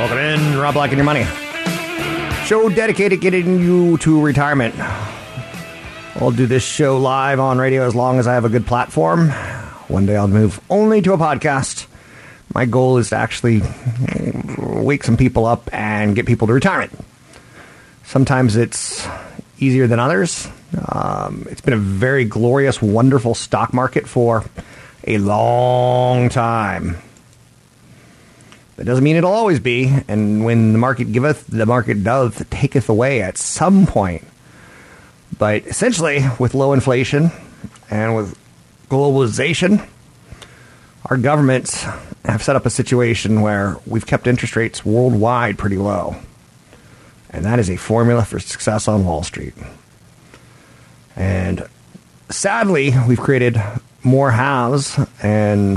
Welcome in, Rob Black and your money. Show dedicated getting you to retirement. I'll do this show live on radio as long as I have a good platform. One day I'll move only to a podcast. My goal is to actually wake some people up and get people to retirement. Sometimes it's easier than others. Um, it's been a very glorious, wonderful stock market for a long time. That doesn't mean it'll always be. And when the market giveth, the market doth taketh away at some point. But essentially, with low inflation and with globalization, our governments have set up a situation where we've kept interest rates worldwide pretty low. And that is a formula for success on Wall Street. And sadly, we've created more haves and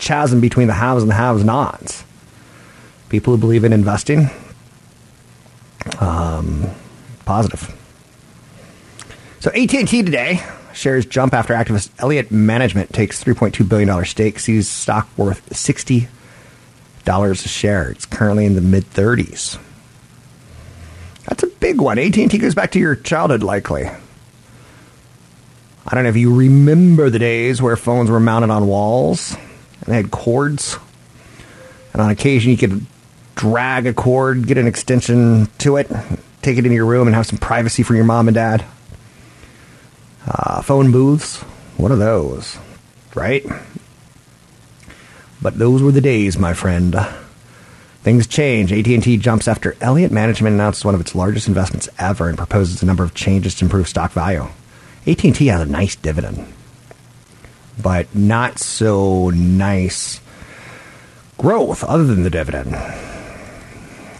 chasm between the haves and the have nots. People who believe in investing, um, positive. So AT&T today shares jump after activist Elliott Management takes $3.2 billion stake, sees stock worth $60 a share. It's currently in the mid 30s. That's a big one. AT&T goes back to your childhood, likely. I don't know if you remember the days where phones were mounted on walls and they had cords. And on occasion, you could drag a cord, get an extension to it, take it into your room, and have some privacy for your mom and dad. Uh, phone booths, what are those? Right? But those were the days, my friend. Things change. AT&T jumps after Elliott Management announces one of its largest investments ever and proposes a number of changes to improve stock value. AT&T has a nice dividend but not so nice growth other than the dividend.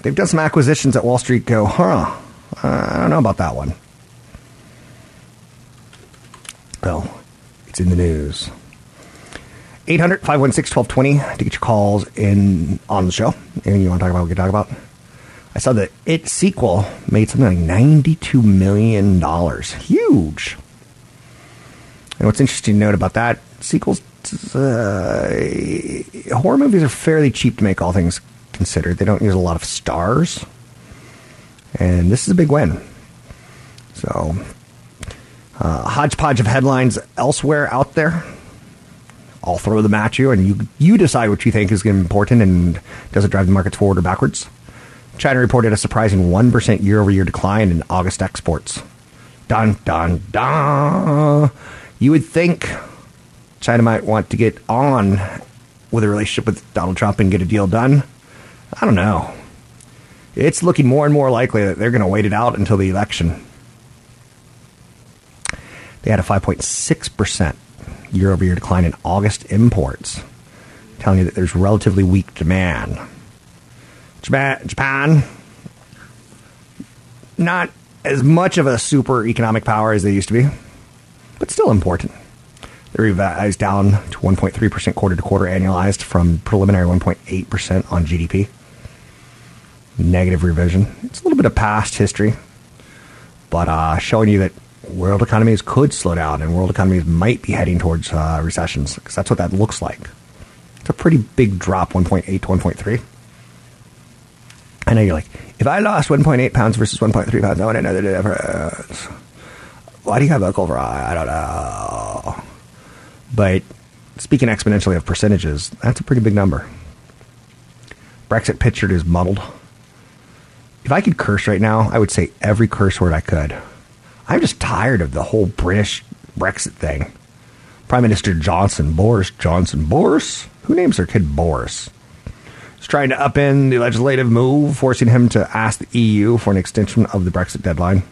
They've done some acquisitions at Wall Street go, huh? I don't know about that one. Well, it's in the news. 800 516 1220 to get your calls in on the show. Anything you want to talk about, we can talk about. I saw that It sequel made something like $92 million. Huge. And what's interesting to note about that sequels, uh, horror movies are fairly cheap to make, all things considered. They don't use a lot of stars. And this is a big win. So, uh, hodgepodge of headlines elsewhere out there. I'll throw them at you, and you you decide what you think is important and does it drive the markets forward or backwards. China reported a surprising 1% year over year decline in August exports. Dun, dun, dun. You would think China might want to get on with a relationship with Donald Trump and get a deal done. I don't know. It's looking more and more likely that they're going to wait it out until the election. They had a 5.6% year over year decline in August imports, telling you that there's relatively weak demand. Japan, Japan not as much of a super economic power as they used to be. But still important. They revised down to 1.3% quarter to quarter annualized from preliminary 1.8% on GDP. Negative revision. It's a little bit of past history, but uh, showing you that world economies could slow down and world economies might be heading towards uh, recessions because that's what that looks like. It's a pretty big drop, 1.8 to 1.3. I know you're like, if I lost 1.8 pounds versus 1.3 pounds, I want to know the difference. Why do you have a over? I don't know. But speaking exponentially of percentages, that's a pretty big number. Brexit pictured is muddled. If I could curse right now, I would say every curse word I could. I'm just tired of the whole British Brexit thing. Prime Minister Johnson, Boris Johnson, Boris? Who names their kid Boris? He's trying to upend the legislative move, forcing him to ask the EU for an extension of the Brexit deadline.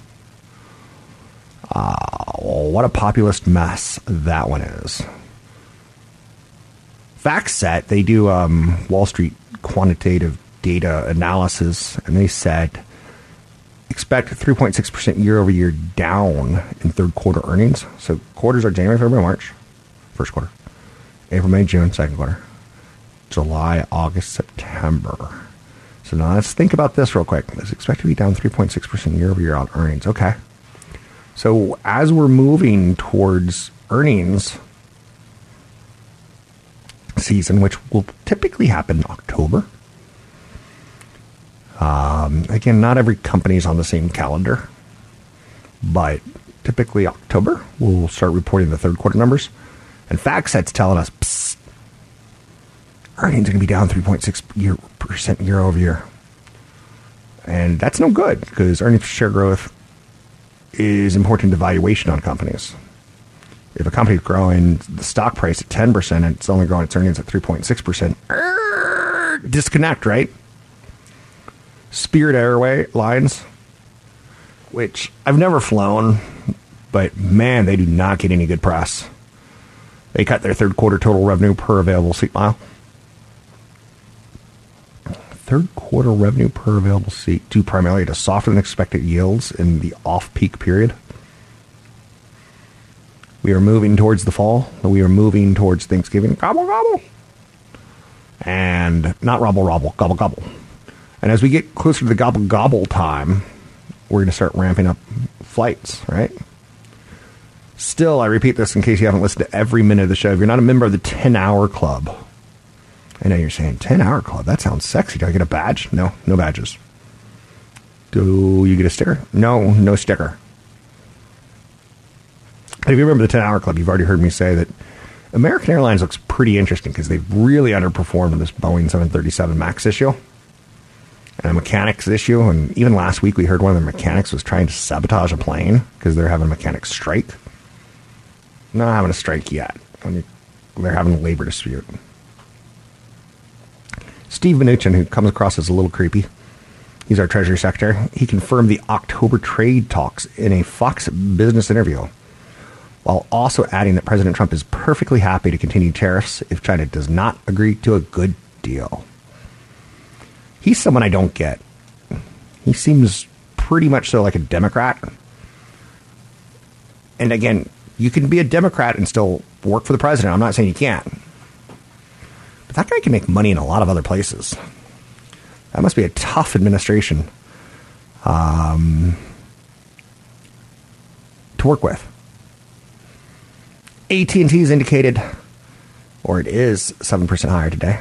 Uh, what a populist mess that one is. FactSet, they do um, Wall Street quantitative data analysis, and they said expect 3.6% year over year down in third quarter earnings. So quarters are January, February, March, first quarter, April, May, June, second quarter, July, August, September. So now let's think about this real quick. It's expected to be down 3.6% year over year on earnings. Okay. So as we're moving towards earnings season, which will typically happen in October, um, again, not every company is on the same calendar, but typically October we'll start reporting the third quarter numbers. And FactSet's telling us psst, earnings are going to be down 3.6 year, percent year over year. And that's no good because earnings per share growth is important to valuation on companies. If a company's growing the stock price at 10% and it's only growing its earnings at 3.6%, disconnect, right? Spirit Airlines, which I've never flown, but man, they do not get any good press. They cut their third quarter total revenue per available seat mile. Third quarter revenue per available seat due primarily to softer than expected yields in the off peak period. We are moving towards the fall. We are moving towards Thanksgiving. Gobble, gobble. And not robble, robble, gobble, gobble. And as we get closer to the gobble gobble time, we're going to start ramping up flights, right? Still, I repeat this in case you haven't listened to every minute of the show. If you're not a member of the 10 hour club, I know you're saying 10 hour club. That sounds sexy. Do I get a badge? No, no badges. Do you get a sticker? No, no sticker. If you remember the 10 hour club, you've already heard me say that American Airlines looks pretty interesting because they've really underperformed this Boeing 737 MAX issue and a mechanics issue. And even last week, we heard one of the mechanics was trying to sabotage a plane because they're having a mechanics strike. Not having a strike yet. They're having a labor dispute. Steve Mnuchin, who comes across as a little creepy, he's our Treasury Secretary. He confirmed the October trade talks in a Fox Business interview, while also adding that President Trump is perfectly happy to continue tariffs if China does not agree to a good deal he's someone I don't get. He seems pretty much so like a Democrat. And again, you can be a Democrat and still work for the president. I'm not saying you can't. But that guy can make money in a lot of other places. That must be a tough administration um, to work with. AT&T is indicated, or it is 7% higher today.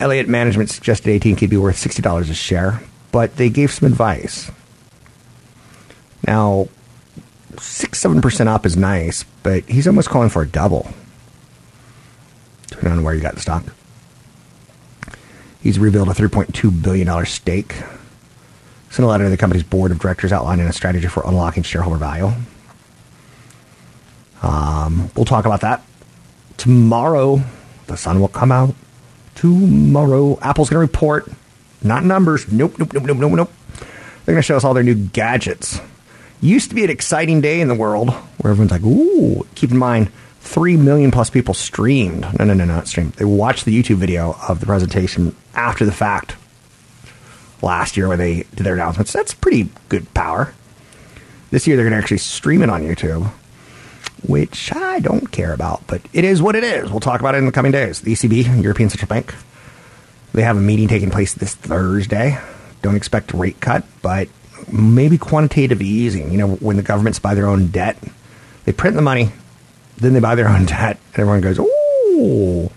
Elliott Management suggested AT&T be worth $60 a share, but they gave some advice. Now, 6 7% up is nice, but he's almost calling for a double, depending on where you got the stock. He's revealed a $3.2 billion stake. Sent a letter to the company's board of directors outlining a strategy for unlocking shareholder value. Um, we'll talk about that. Tomorrow, the sun will come out tomorrow. Apple's going to report, not numbers. Nope, nope, nope, nope, nope, nope. They're going to show us all their new gadgets. Used to be an exciting day in the world where everyone's like, ooh, keep in mind, 3 million plus people streamed. No, no, no, not streamed. They watched the YouTube video of the presentation after the fact last year when they did their announcements. That's pretty good power. This year they're going to actually stream it on YouTube, which I don't care about, but it is what it is. We'll talk about it in the coming days. The ECB, European Central Bank, they have a meeting taking place this Thursday. Don't expect a rate cut, but maybe quantitative easing. You know, when the governments buy their own debt, they print the money, then they buy their own debt, and everyone goes, "Oh."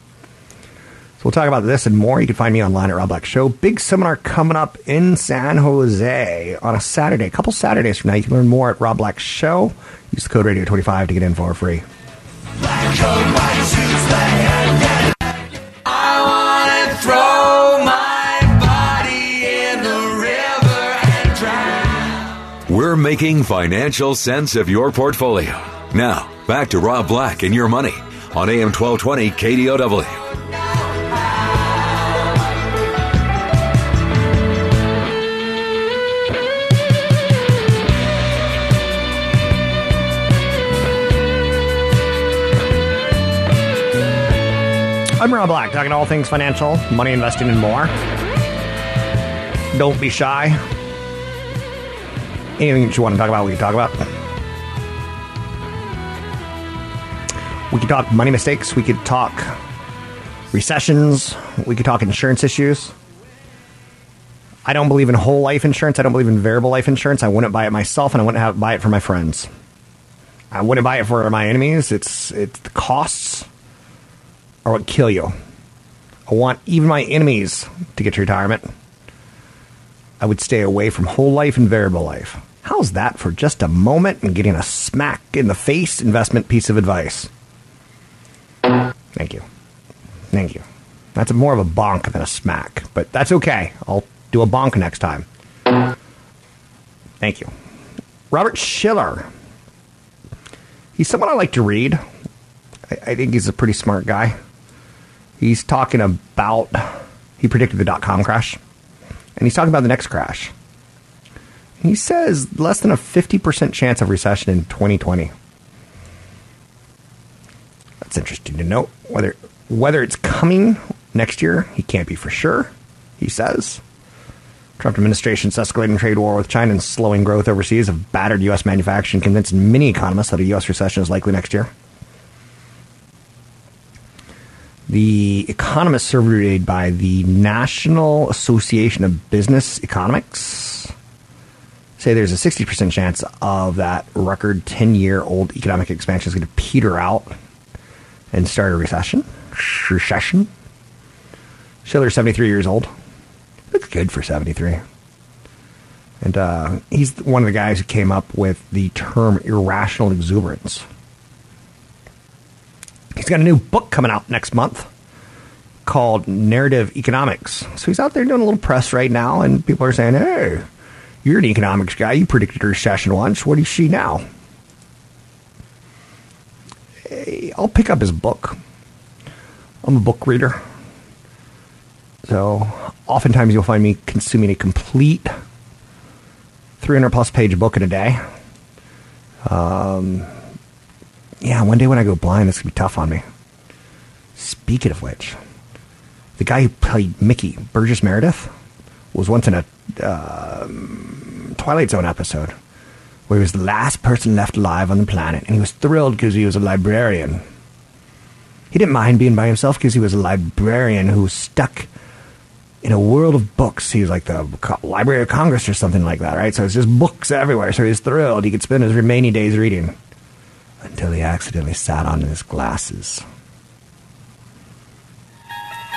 So we'll talk about this and more. You can find me online at Rob Black Show. Big seminar coming up in San Jose on a Saturday, a couple Saturdays from now. You can learn more at Rob Black Show. Use the code Radio25 to get in for free. We're making financial sense of your portfolio. Now, back to Rob Black and your money on AM 1220 KDOW. I'm Rob Black, talking all things financial, money investing, and more. Don't be shy. Anything that you want to talk about, we can talk about. We could talk money mistakes. We could talk recessions. We could talk insurance issues. I don't believe in whole life insurance. I don't believe in variable life insurance. I wouldn't buy it myself, and I wouldn't have, buy it for my friends. I wouldn't buy it for my enemies. It's it's the costs are what kill you. I want even my enemies to get to retirement. I would stay away from whole life and variable life. How's that for just a moment and getting a smack in the face investment piece of advice? Thank you. Thank you. That's more of a bonk than a smack, but that's okay. I'll do a bonk next time. Thank you. Robert Shiller. He's someone I like to read. I, I think he's a pretty smart guy. He's talking about, he predicted the dot com crash, and he's talking about the next crash. He says less than a 50% chance of recession in 2020. That's interesting to note. Whether, whether it's coming next year, he can't be for sure, he says. Trump administration's escalating trade war with China and slowing growth overseas have battered U.S. manufacturing, convincing many economists that a U.S. recession is likely next year. The economists surveyed by the National Association of Business Economics say there's a 60% chance of that record 10 year old economic expansion is going to peter out and start a recession. Recession. Shiller's 73 years old. Looks good for 73. And uh, he's one of the guys who came up with the term irrational exuberance. He's got a new book coming out next month called Narrative Economics. So he's out there doing a little press right now, and people are saying, hey, you're an economics guy. You predicted a recession once. What do you see now? I'll pick up his book. I'm a book reader. So oftentimes you'll find me consuming a complete 300 plus page book in a day. Um, yeah, one day when I go blind, it's going to be tough on me. Speaking of which, the guy who played Mickey, Burgess Meredith, was once in a uh, Twilight Zone episode where he was the last person left alive on the planet, and he was thrilled because he was a librarian. He didn't mind being by himself because he was a librarian who was stuck in a world of books. He was like the Library of Congress or something like that, right? So it's just books everywhere. So he was thrilled. He could spend his remaining days reading until he accidentally sat on his glasses.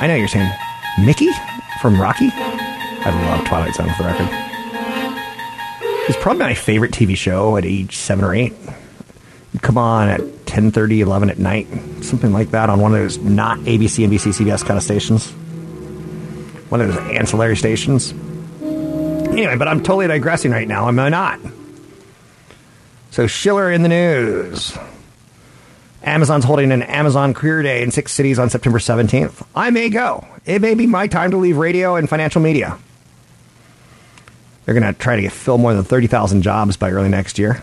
I know you're saying, Mickey from Rocky? I love Twilight Zone for the record. It's probably my favorite TV show at age seven or eight. Come on at 10.30, 11 at night, something like that on one of those not ABC, NBC, CBS kind of stations. One of those ancillary stations. Anyway, but I'm totally digressing right now, am I not? So Shiller in the news. Amazon's holding an Amazon Career Day in six cities on September 17th. I may go. It may be my time to leave radio and financial media. They're going to try to fill more than 30,000 jobs by early next year.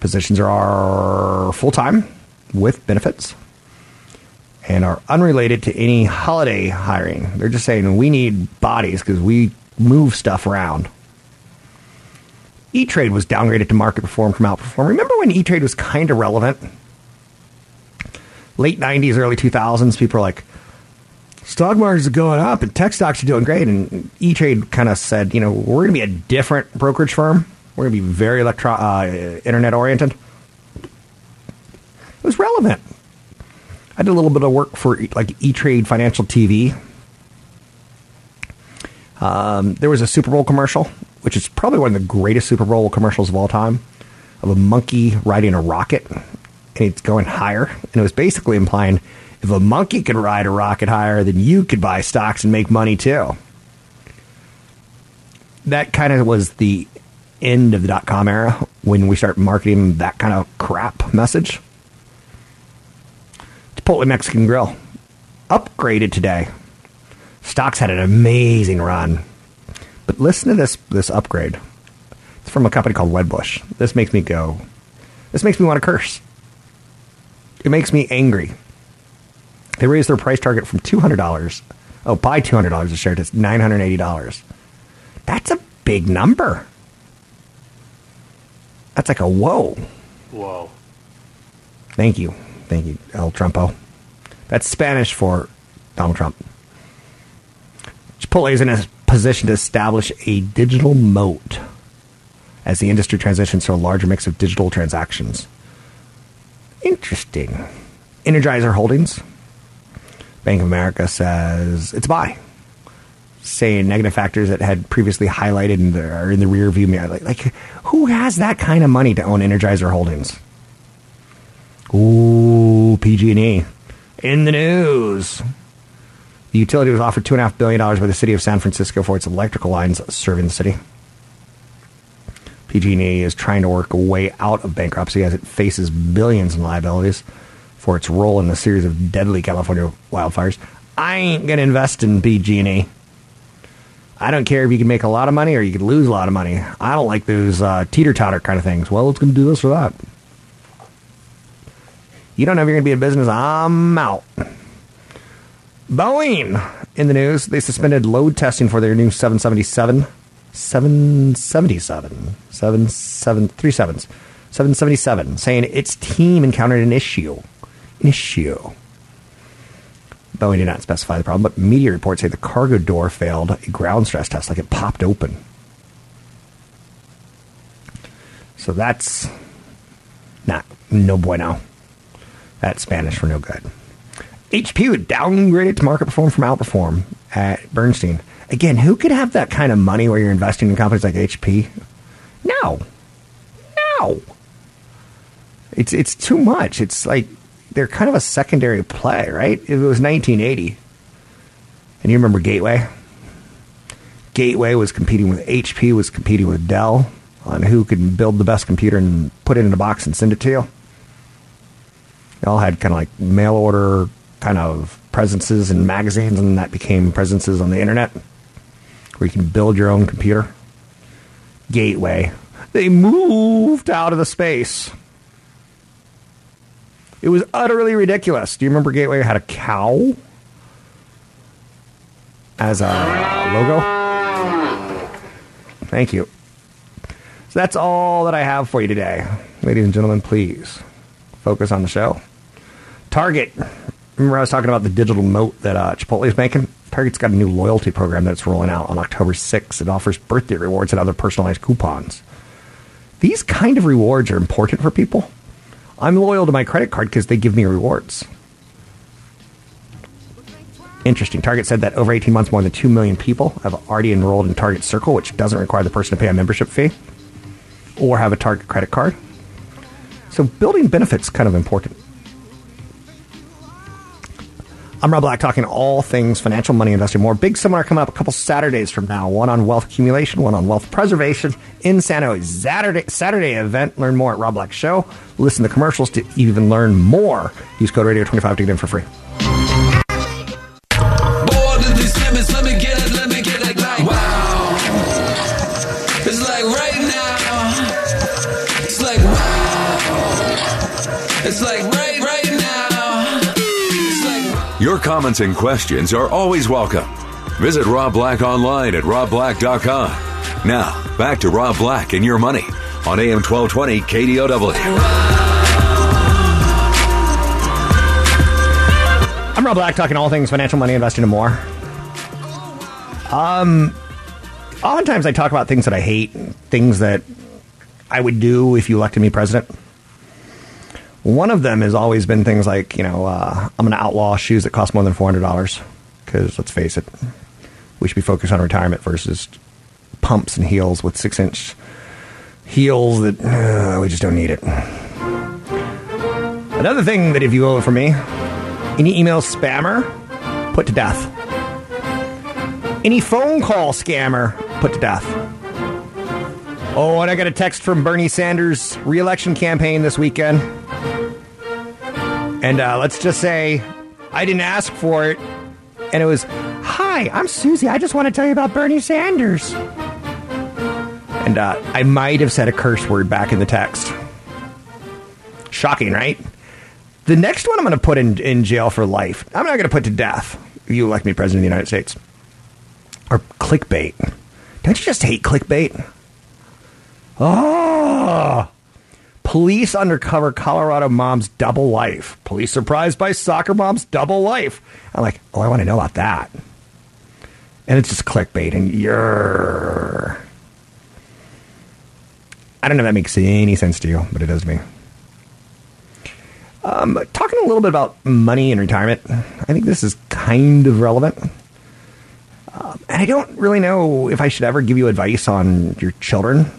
Positions are full time with benefits and are unrelated to any holiday hiring. They're just saying we need bodies because we move stuff around. E Trade was downgraded to market perform from outperform. Remember when E Trade was kind of relevant? Late 90s, early 2000s, people were like, stock markets are going up and tech stocks are doing great. And E Trade kind of said, you know, we're going to be a different brokerage firm. We're going to be very electro- uh, internet oriented. It was relevant. I did a little bit of work for like E Trade Financial TV. Um, there was a Super Bowl commercial, which is probably one of the greatest Super Bowl commercials of all time, of a monkey riding a rocket and it's going higher. And it was basically implying if a monkey could ride a rocket higher, then you could buy stocks and make money too. That kind of was the end of the dot com era when we start marketing that kind of crap message. Chipotle Mexican Grill upgraded today. Stocks had an amazing run. But listen to this this upgrade. It's from a company called Wedbush. This makes me go. This makes me want to curse. It makes me angry. They raised their price target from two hundred dollars. Oh, by two hundred dollars a share to nine hundred eighty dollars. That's a big number. That's like a whoa. Whoa. Thank you. Thank you, El Trumpo. That's Spanish for Donald Trump. Chipotle is in a position to establish a digital moat as the industry transitions to a larger mix of digital transactions. Interesting. Energizer Holdings. Bank of America says it's buy. Saying negative factors that had previously highlighted in the, are in the rear view mirror. Like, like, who has that kind of money to own Energizer Holdings? Ooh, PG&E in the news. The utility was offered two and a half billion dollars by the city of San Francisco for its electrical lines serving the city. PG&E is trying to work a way out of bankruptcy as it faces billions in liabilities for its role in the series of deadly California wildfires. I ain't gonna invest in PG&E. I don't care if you can make a lot of money or you could lose a lot of money. I don't like those uh, teeter totter kind of things. Well, it's gonna do this or that. You don't know if you're going to be in business. I'm out. Boeing in the news. They suspended load testing for their new 777. 777. 7737s. 777, saying its team encountered an issue. Issue. Boeing did not specify the problem, but media reports say the cargo door failed a ground stress test, like it popped open. So that's not no bueno. That's Spanish for no good. HP would downgraded to market perform from outperform at Bernstein. Again, who could have that kind of money where you're investing in companies like HP? No. No. It's it's too much. It's like they're kind of a secondary play, right? It was 1980. And you remember Gateway? Gateway was competing with HP, was competing with Dell on who could build the best computer and put it in a box and send it to you. They all had kind of like mail order kind of presences in magazines, and that became presences on the internet where you can build your own computer. Gateway. They moved out of the space. It was utterly ridiculous. Do you remember Gateway had a cow as a logo? Thank you. So that's all that I have for you today. Ladies and gentlemen, please focus on the show. Target. Remember, I was talking about the digital moat that uh, Chipotle is making? Target's got a new loyalty program that's rolling out on October 6th. It offers birthday rewards and other personalized coupons. These kind of rewards are important for people. I'm loyal to my credit card because they give me rewards. Interesting. Target said that over 18 months, more than 2 million people have already enrolled in Target Circle, which doesn't require the person to pay a membership fee or have a Target credit card. So building benefits kind of important. I'm Rob Black, talking all things financial, money, investing, more. Big seminar coming up a couple Saturdays from now. One on wealth accumulation, one on wealth preservation in San Jose. Saturday, Saturday event. Learn more at Rob Black Show. Listen to commercials to even learn more. Use code Radio 25 to get in for free. let me Your comments and questions are always welcome. Visit Rob Black online at robblack.com. Now, Back to Rob Black and your money on AM 1220 KDOW. I'm Rob Black, talking all things financial, money, investing, and more. Um, oftentimes I talk about things that I hate, things that I would do if you elected me president. One of them has always been things like, you know, uh, I'm going to outlaw shoes that cost more than $400 because let's face it, we should be focused on retirement versus pumps and heels with six inch heels that uh, we just don't need it. Another thing that if you vote for me, any email spammer, put to death. Any phone call scammer, put to death. Oh, and I got a text from Bernie Sanders' reelection campaign this weekend. And uh, let's just say I didn't ask for it. And it was, Hi, I'm Susie. I just want to tell you about Bernie Sanders. And uh, I might have said a curse word back in the text. Shocking, right? The next one I'm going to put in, in jail for life. I'm not going to put to death if you elect me president of the United States. Or clickbait. Don't you just hate clickbait? Oh! Police undercover Colorado mom's double life. Police surprised by soccer mom's double life. I'm like, oh, I want to know about that. And it's just clickbait, and you're. I don't know if that makes any sense to you, but it does to me. Um, talking a little bit about money and retirement, I think this is kind of relevant. Um, and I don't really know if I should ever give you advice on your children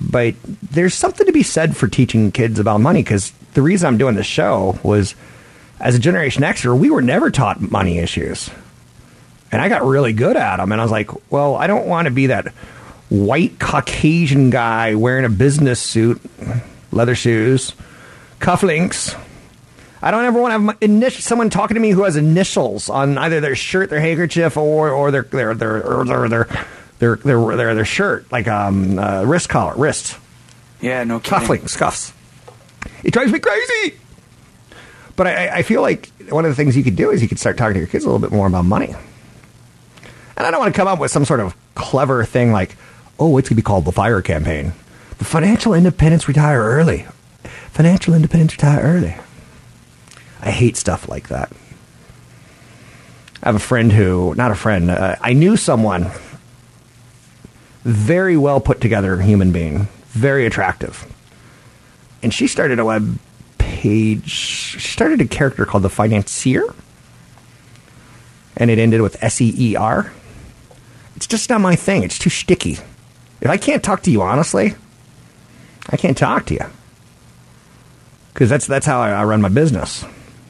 but there's something to be said for teaching kids about money because the reason I'm doing this show was as a Generation Xer, we were never taught money issues. And I got really good at them. And I was like, well, I don't want to be that white Caucasian guy wearing a business suit, leather shoes, cufflinks. I don't ever want to have someone talking to me who has initials on either their shirt, their handkerchief, or, or their, their, their, or their, their their their their their shirt, like um uh, wrist collar, wrists, Yeah, no kidding. cufflinks, cuffs. It drives me crazy. But I, I feel like one of the things you could do is you could start talking to your kids a little bit more about money. And I don't want to come up with some sort of clever thing like, oh, it's going to be called the FIRE campaign. The Financial Independence Retire Early. Financial Independence Retire Early. I hate stuff like that. I have a friend who, not a friend, uh, I knew someone, very well put together human being, very attractive. And she started a web page, she started a character called the Financier, and it ended with S E E R. It's just not my thing. It's too sticky. If I can't talk to you honestly, I can't talk to you. Because that's, that's how I, I run my business.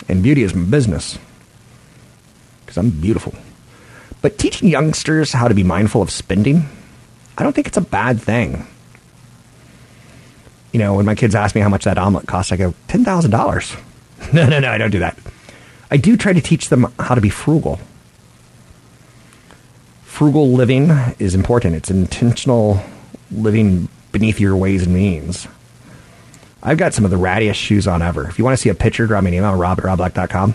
And beauty is my business. Because I'm beautiful. But teaching youngsters how to be mindful of spending, I don't think it's a bad thing. You know, when my kids ask me how much that omelet costs, I go, $10,000. No, no, no, I don't do that. I do try to teach them how to be frugal. Frugal living is important. It's intentional living beneath your ways and means. I've got some of the rattiest shoes on ever. If you want to see a picture, drop me an email, rob at robblack.com.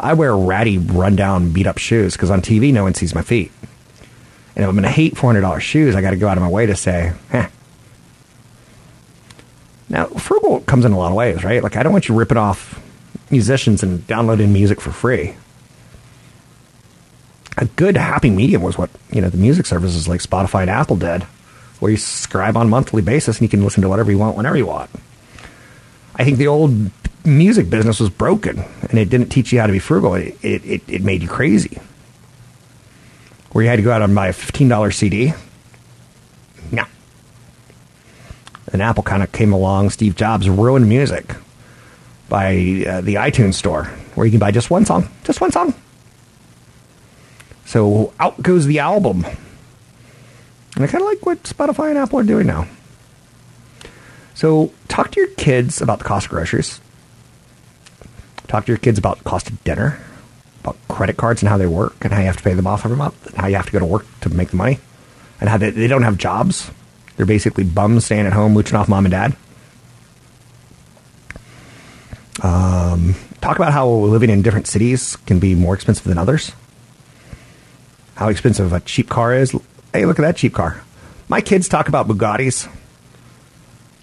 I wear ratty, rundown, beat up shoes because on TV, no one sees my feet. And if I'm going to hate $400 shoes, I got to go out of my way to say, eh. Now, frugal comes in a lot of ways, right? Like, I don't want you ripping off musicians and downloading music for free. A good happy medium was what, you know, the music services like Spotify and Apple did, where you subscribe on a monthly basis and you can listen to whatever you want whenever you want. I think the old music business was broken and it didn't teach you how to be frugal. It, it, it, it made you crazy. Where you had to go out and buy a $15 CD. No. And Apple kind of came along. Steve Jobs ruined music by uh, the iTunes store where you can buy just one song. Just one song. So out goes the album. And I kind of like what Spotify and Apple are doing now. So talk to your kids about the cost of groceries. Talk to your kids about the cost of dinner, about credit cards and how they work, and how you have to pay them off every month, and how you have to go to work to make the money, and how they, they don't have jobs. They're basically bums staying at home, mooching off mom and dad. Um, talk about how living in different cities can be more expensive than others. How expensive a cheap car is. Hey, look at that cheap car. My kids talk about Bugattis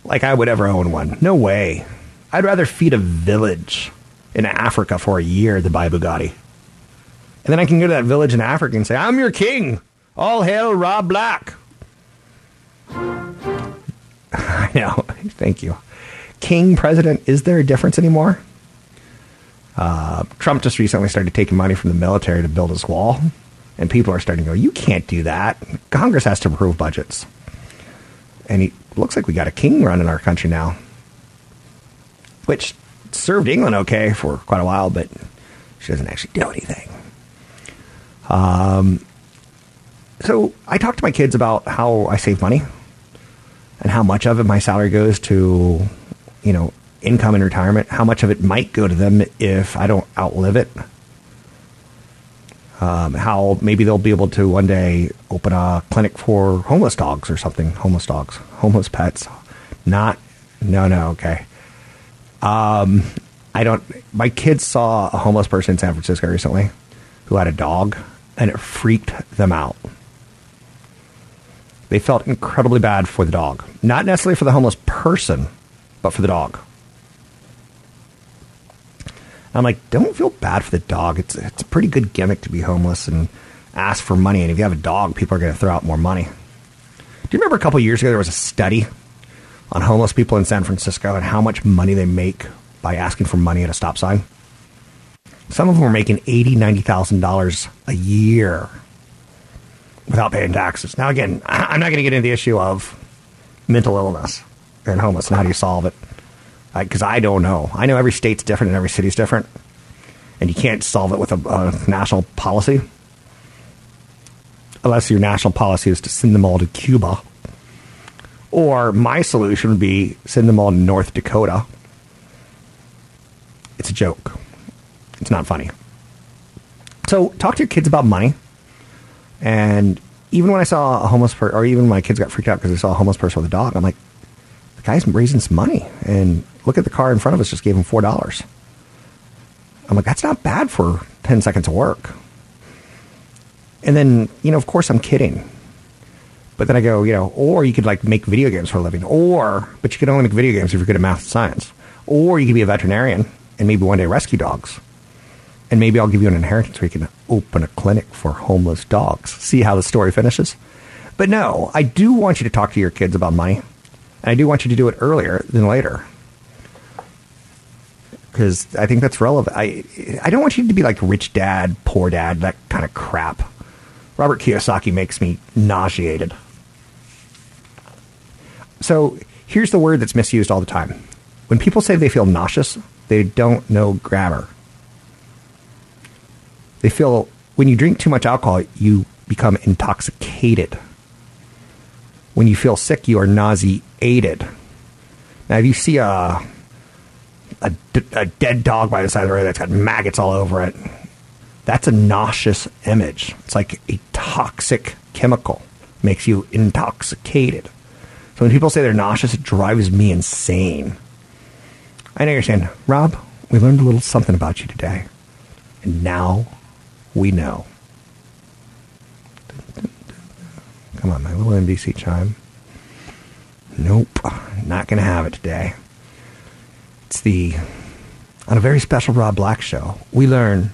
like I would ever own one. No way. I'd rather feed a village in Africa for a year than buy a Bugatti. And then I can go to that village in Africa and say, I'm your king. All hail Rob Black. I know. Thank you. King, president, is there a difference anymore? Uh, Trump just recently started taking money from the military to build his wall. And people are starting to go, you can't do that. Congress has to approve budgets. And it looks like we got a king running our country now, which served England okay for quite a while, but she doesn't actually do anything. Um, so I talk to my kids about how I save money and how much of it my salary goes to, you know, income and retirement, how much of it might go to them if I don't outlive it. Um, how maybe they'll be able to one day open a clinic for homeless dogs or something. Homeless dogs, homeless pets. Not, no, no, okay. Um, I don't. My kids saw a homeless person in San Francisco recently who had a dog, and it freaked them out. They felt incredibly bad for the dog, not necessarily for the homeless person, but for the dog. I'm like, don't feel bad for the dog. It's it's a pretty good gimmick to be homeless and ask for money. And if you have a dog, people are going to throw out more money. Do you remember a couple years ago there was a study on homeless people in San Francisco and how much money they make by asking for money at a stop sign? Some of them are making eighty, ninety thousand dollars a year without paying taxes. Now, again, I'm not going to get into the issue of mental illness and homeless and how do you solve it because I don't know. I know every state's different and every city's different, and you can't solve it with a, a national policy unless your national policy is to send them all to Cuba. Or my solution would be send them all to North Dakota. It's a joke. It's not funny. So talk to your kids about money. And even when I saw a homeless person, or even my kids got freaked out because they saw a homeless person with a dog, I'm like, the guy's raising some money. And look at the car in front of us, just gave him $4. I'm like, that's not bad for 10 seconds of work. And then, you know, of course I'm kidding. But then I go, you know, or you could like make video games for a living, or, but you could only make video games if you're good at math and science. Or you could be a veterinarian and maybe one day rescue dogs. And maybe I'll give you an inheritance where you can open a clinic for homeless dogs. See how the story finishes? But no, I do want you to talk to your kids about money. And I do want you to do it earlier than later. Because I think that's relevant. I, I don't want you to be like rich dad, poor dad, that kind of crap. Robert Kiyosaki makes me nauseated. So here's the word that's misused all the time. When people say they feel nauseous, they don't know grammar. They feel when you drink too much alcohol, you become intoxicated. When you feel sick, you are nauseated. Now, if you see a, a, a dead dog by the side of the road that's got maggots all over it, that's a nauseous image. It's like a toxic chemical, makes you intoxicated. So when people say they're nauseous, it drives me insane. I know you're saying, Rob, we learned a little something about you today. And now we know. Come on, my little NBC chime. Nope, not going to have it today. It's the, on a very special Rob Black show, we learn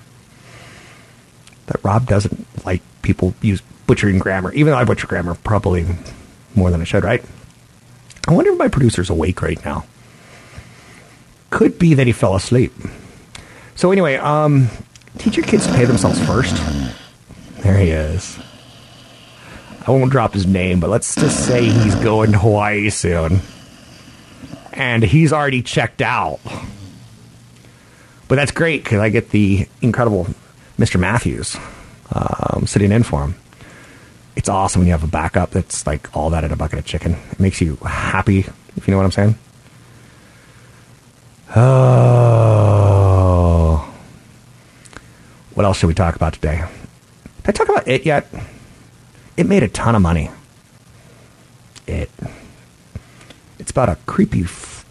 that Rob doesn't like people use butchering grammar, even though I butcher grammar probably more than I should, right? I wonder if my producer's awake right now. Could be that he fell asleep. So anyway, um, teach your kids to pay themselves first. There he is. I won't drop his name, but let's just say he's going to Hawaii soon. And he's already checked out. But that's great because I get the incredible Mr. Matthews um, sitting in for him. It's awesome when you have a backup that's like all that in a bucket of chicken. It makes you happy, if you know what I'm saying. Oh. What else should we talk about today? Did I talk about it yet? It made a ton of money. It. It's about a creepy f-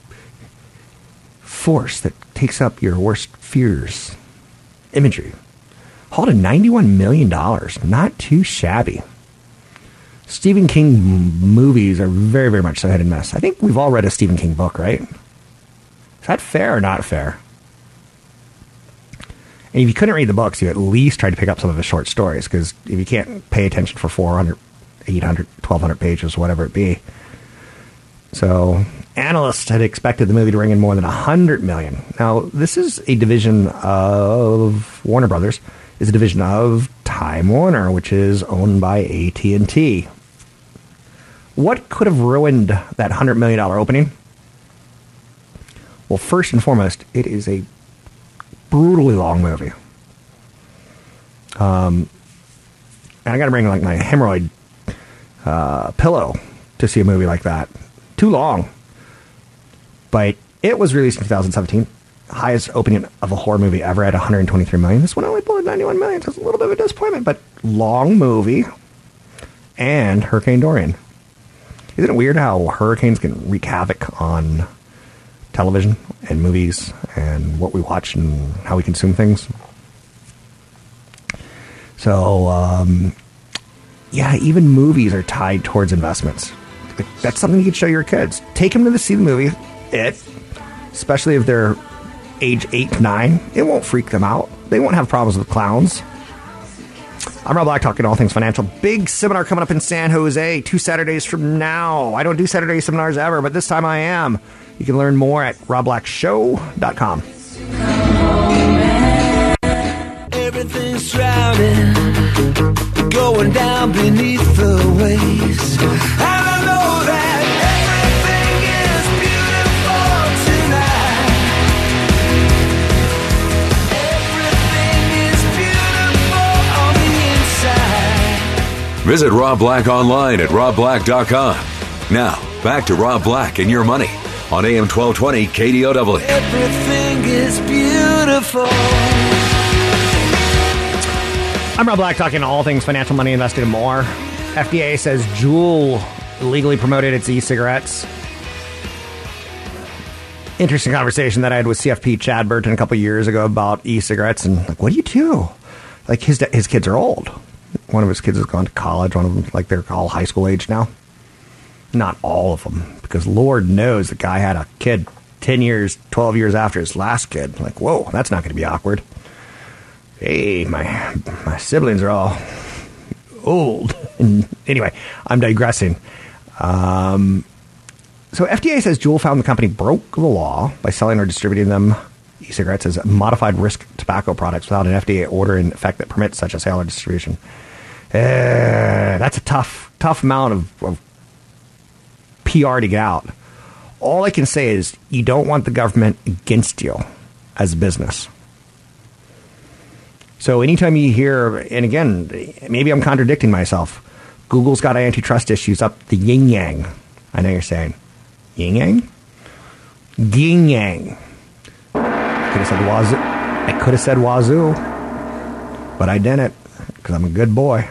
force that takes up your worst fears. Imagery. Hauled in $91 million. Not too shabby. Stephen King movies are very, very much so hit and miss. I think we've all read a Stephen King book, right? Is that fair or not fair? And if you couldn't read the books, you at least tried to pick up some of his short stories because if you can't pay attention for 400, 800, 1200 pages, whatever it be. So analysts had expected the movie to bring in more than 100 million. Now, this is a division of Warner Brothers, is a division of Time Warner, which is owned by AT&T. What could have ruined that $100 million opening? Well, first and foremost, it is a brutally long movie. Um, and I got to bring like my hemorrhoid uh, pillow to see a movie like that. Too long. But it was released in 2017. Highest opening of a horror movie ever at 123 million. This one only pulled 91 million, so it's a little bit of a disappointment. But long movie and Hurricane Dorian. Isn't it weird how hurricanes can wreak havoc on television and movies and what we watch and how we consume things? So, um, yeah, even movies are tied towards investments. That's something you could show your kids. Take them to the, see the movie, it, especially if they're age 8 9. It won't freak them out. They won't have problems with clowns. I'm Rob Black, talking all things financial. Big seminar coming up in San Jose two Saturdays from now. I don't do Saturday seminars ever, but this time I am. You can learn more at robblackshow.com. Everything's drowning, going down beneath the waves. And I know that everything is beautiful tonight. Everything is beautiful on the inside. Visit Rob Black online at robblack.com. Now, back to Rob Black and your money on AM 1220 KDOW. Everything is beautiful. I'm Rob Black, talking all things financial, money, invested, and more. FDA says Juul illegally promoted its e-cigarettes. Interesting conversation that I had with CFP Chad Burton a couple years ago about e-cigarettes and like, what do you do? Like his his kids are old. One of his kids has gone to college. One of them, like they're all high school age now. Not all of them, because Lord knows the guy had a kid ten years, twelve years after his last kid. Like, whoa, that's not going to be awkward hey, my my siblings are all old. And anyway, I'm digressing. Um, so FDA says Juul found the company broke the law by selling or distributing them e-cigarettes as modified risk tobacco products without an FDA order in effect that permits such a sale or distribution. Uh, that's a tough, tough amount of, of PR to get out. All I can say is you don't want the government against you as a business. So anytime you hear, and again, maybe I'm contradicting myself. Google's got antitrust issues up the yin yang. I know you're saying yin yang, yin yang. I could have said wazoo. I could have said wazoo, but I didn't because I'm a good boy.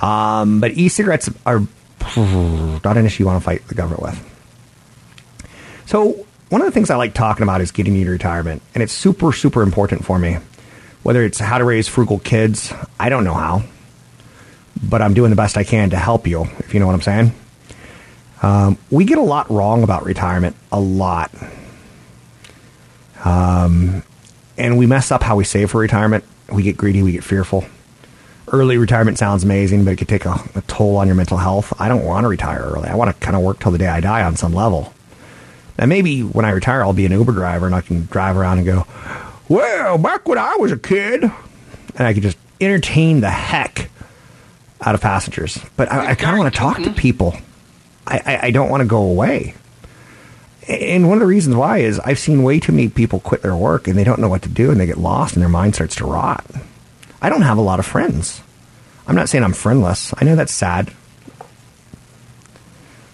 Um, but e-cigarettes are not an issue you want to fight the government with. So one of the things I like talking about is getting you to retirement, and it's super, super important for me. Whether it's how to raise frugal kids, I don't know how, but I'm doing the best I can to help you, if you know what I'm saying. Um, we get a lot wrong about retirement, a lot. Um, and we mess up how we save for retirement. We get greedy, we get fearful. Early retirement sounds amazing, but it could take a, a toll on your mental health. I don't want to retire early. I want to kind of work till the day I die on some level. Now, maybe when I retire, I'll be an Uber driver and I can drive around and go, well, back when I was a kid, and I could just entertain the heck out of passengers. But I, I kind of want to talk to mm-hmm. people. I, I, I don't want to go away. And one of the reasons why is I've seen way too many people quit their work and they don't know what to do and they get lost and their mind starts to rot. I don't have a lot of friends. I'm not saying I'm friendless. I know that's sad.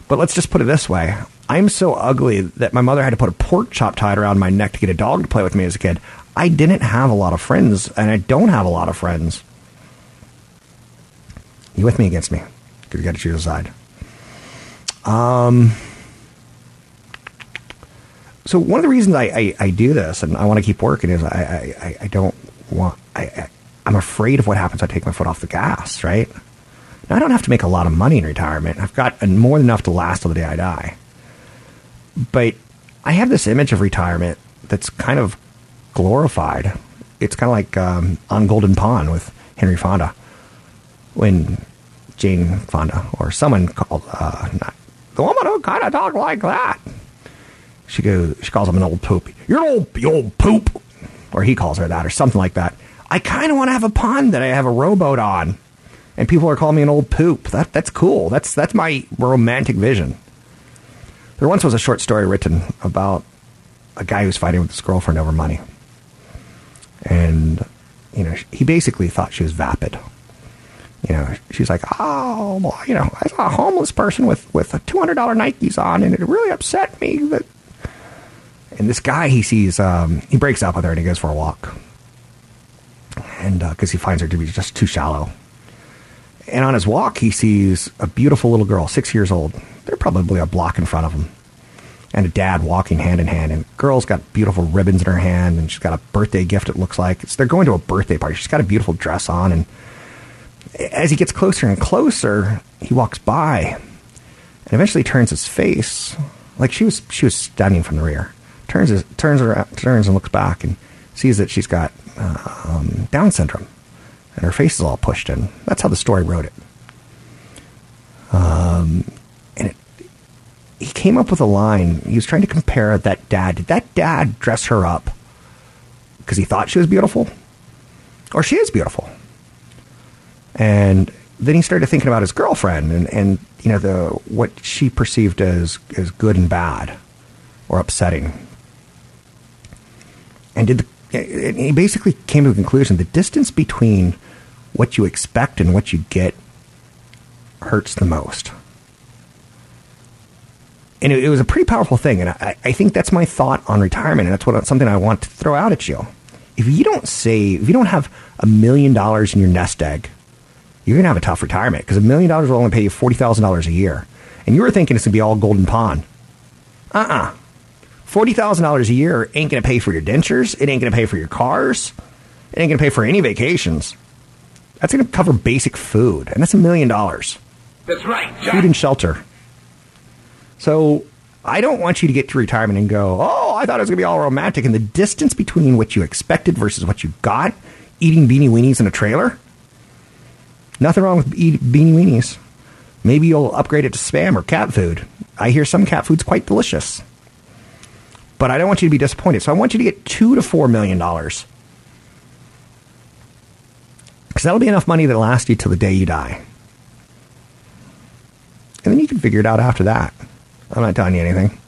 But let's just put it this way I'm so ugly that my mother had to put a pork chop tied around my neck to get a dog to play with me as a kid. I didn't have a lot of friends, and I don't have a lot of friends. You with me against me? Because you got to choose a side. Um. So one of the reasons I, I, I do this and I want to keep working is I, I, I don't want I, I I'm afraid of what happens. if I take my foot off the gas, right? Now, I don't have to make a lot of money in retirement. I've got more than enough to last till the day I die. But I have this image of retirement that's kind of glorified. It's kind of like um, on Golden Pond with Henry Fonda when Jane Fonda or someone called uh, not, the woman who kind of talked like that. She goes, she calls him an old poop. You're an old, you old poop, or he calls her that, or something like that. I kind of want to have a pond that I have a rowboat on, and people are calling me an old poop. That that's cool. That's that's my romantic vision. There once was a short story written about a guy who's fighting with his girlfriend over money, and you know he basically thought she was vapid. You know, she's like, oh, well, you know, I saw a homeless person with with a two hundred dollar Nikes on, and it really upset me that. And this guy he sees, um, he breaks up with her and he goes for a walk, and because uh, he finds her to be just too shallow. And on his walk, he sees a beautiful little girl, six years old. They're probably a block in front of him, and a dad walking hand in hand. And girl's got beautiful ribbons in her hand, and she's got a birthday gift. It looks like it's, they're going to a birthday party. She's got a beautiful dress on, and as he gets closer and closer, he walks by and eventually turns his face like she was she was stunning from the rear. Turns his, turns around, turns and looks back and sees that she's got uh, um, Down syndrome and her face is all pushed in. That's how the story wrote it. Um, and it, he came up with a line. He was trying to compare that dad. Did that dad dress her up because he thought she was beautiful, or she is beautiful? And then he started thinking about his girlfriend and, and you know the what she perceived as as good and bad or upsetting. And did the, he basically came to the conclusion the distance between what you expect and what you get hurts the most. And it, it was a pretty powerful thing, and I, I think that's my thought on retirement, and that's what something I want to throw out at you. If you don't save, if you don't have a million dollars in your nest egg you're going to have a tough retirement because a million dollars will only pay you $40,000 a year. And you were thinking it's going to be all golden pond. Uh uh-uh. uh $40,000 a year ain't going to pay for your dentures. It ain't going to pay for your cars. It ain't going to pay for any vacations. That's going to cover basic food. And that's a million dollars. That's right. Jack. Food and shelter. So I don't want you to get to retirement and go, oh, I thought it was going to be all romantic. And the distance between what you expected versus what you got, eating beanie weenies in a trailer, Nothing wrong with eat beanie weenies. Maybe you'll upgrade it to spam or cat food. I hear some cat food's quite delicious. But I don't want you to be disappointed. So I want you to get two to four million dollars. Because that'll be enough money that'll last you till the day you die. And then you can figure it out after that. I'm not telling you anything.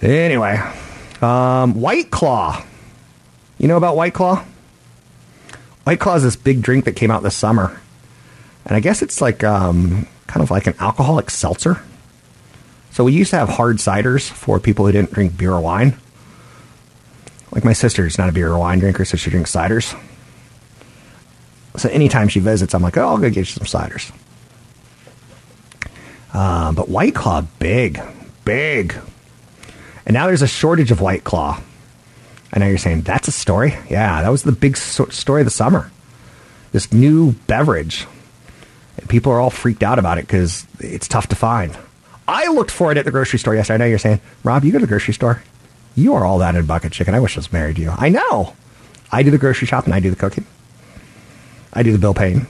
Anyway, um, White Claw. You know about White Claw? White Claw is this big drink that came out this summer, and I guess it's like um, kind of like an alcoholic seltzer. So we used to have hard ciders for people who didn't drink beer or wine. Like my sister's not a beer or wine drinker, so she drinks ciders. So anytime she visits, I'm like, oh, I'll go get you some ciders. Uh, but White Claw, big, big. And now there's a shortage of White Claw. I know you're saying that's a story. Yeah, that was the big so- story of the summer. This new beverage. And people are all freaked out about it because it's tough to find. I looked for it at the grocery store yesterday. I know you're saying, Rob, you go to the grocery store. You are all that in bucket chicken. I wish I was married to you. I know. I do the grocery shopping. And I do the cooking. I do the bill paying.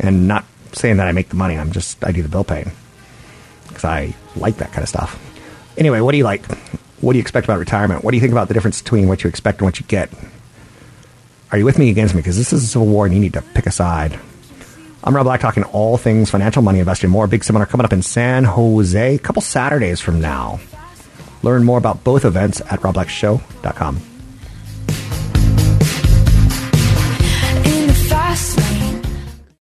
And not saying that I make the money. I'm just, I do the bill paying. Because I like that kind of stuff. Anyway, what do you like? What do you expect about retirement? What do you think about the difference between what you expect and what you get? Are you with me against me? Because this is a civil war and you need to pick a side. I'm Rob Black talking all things financial, money, investing, more. Big seminar coming up in San Jose a couple Saturdays from now. Learn more about both events at robblackshow.com. In the fast.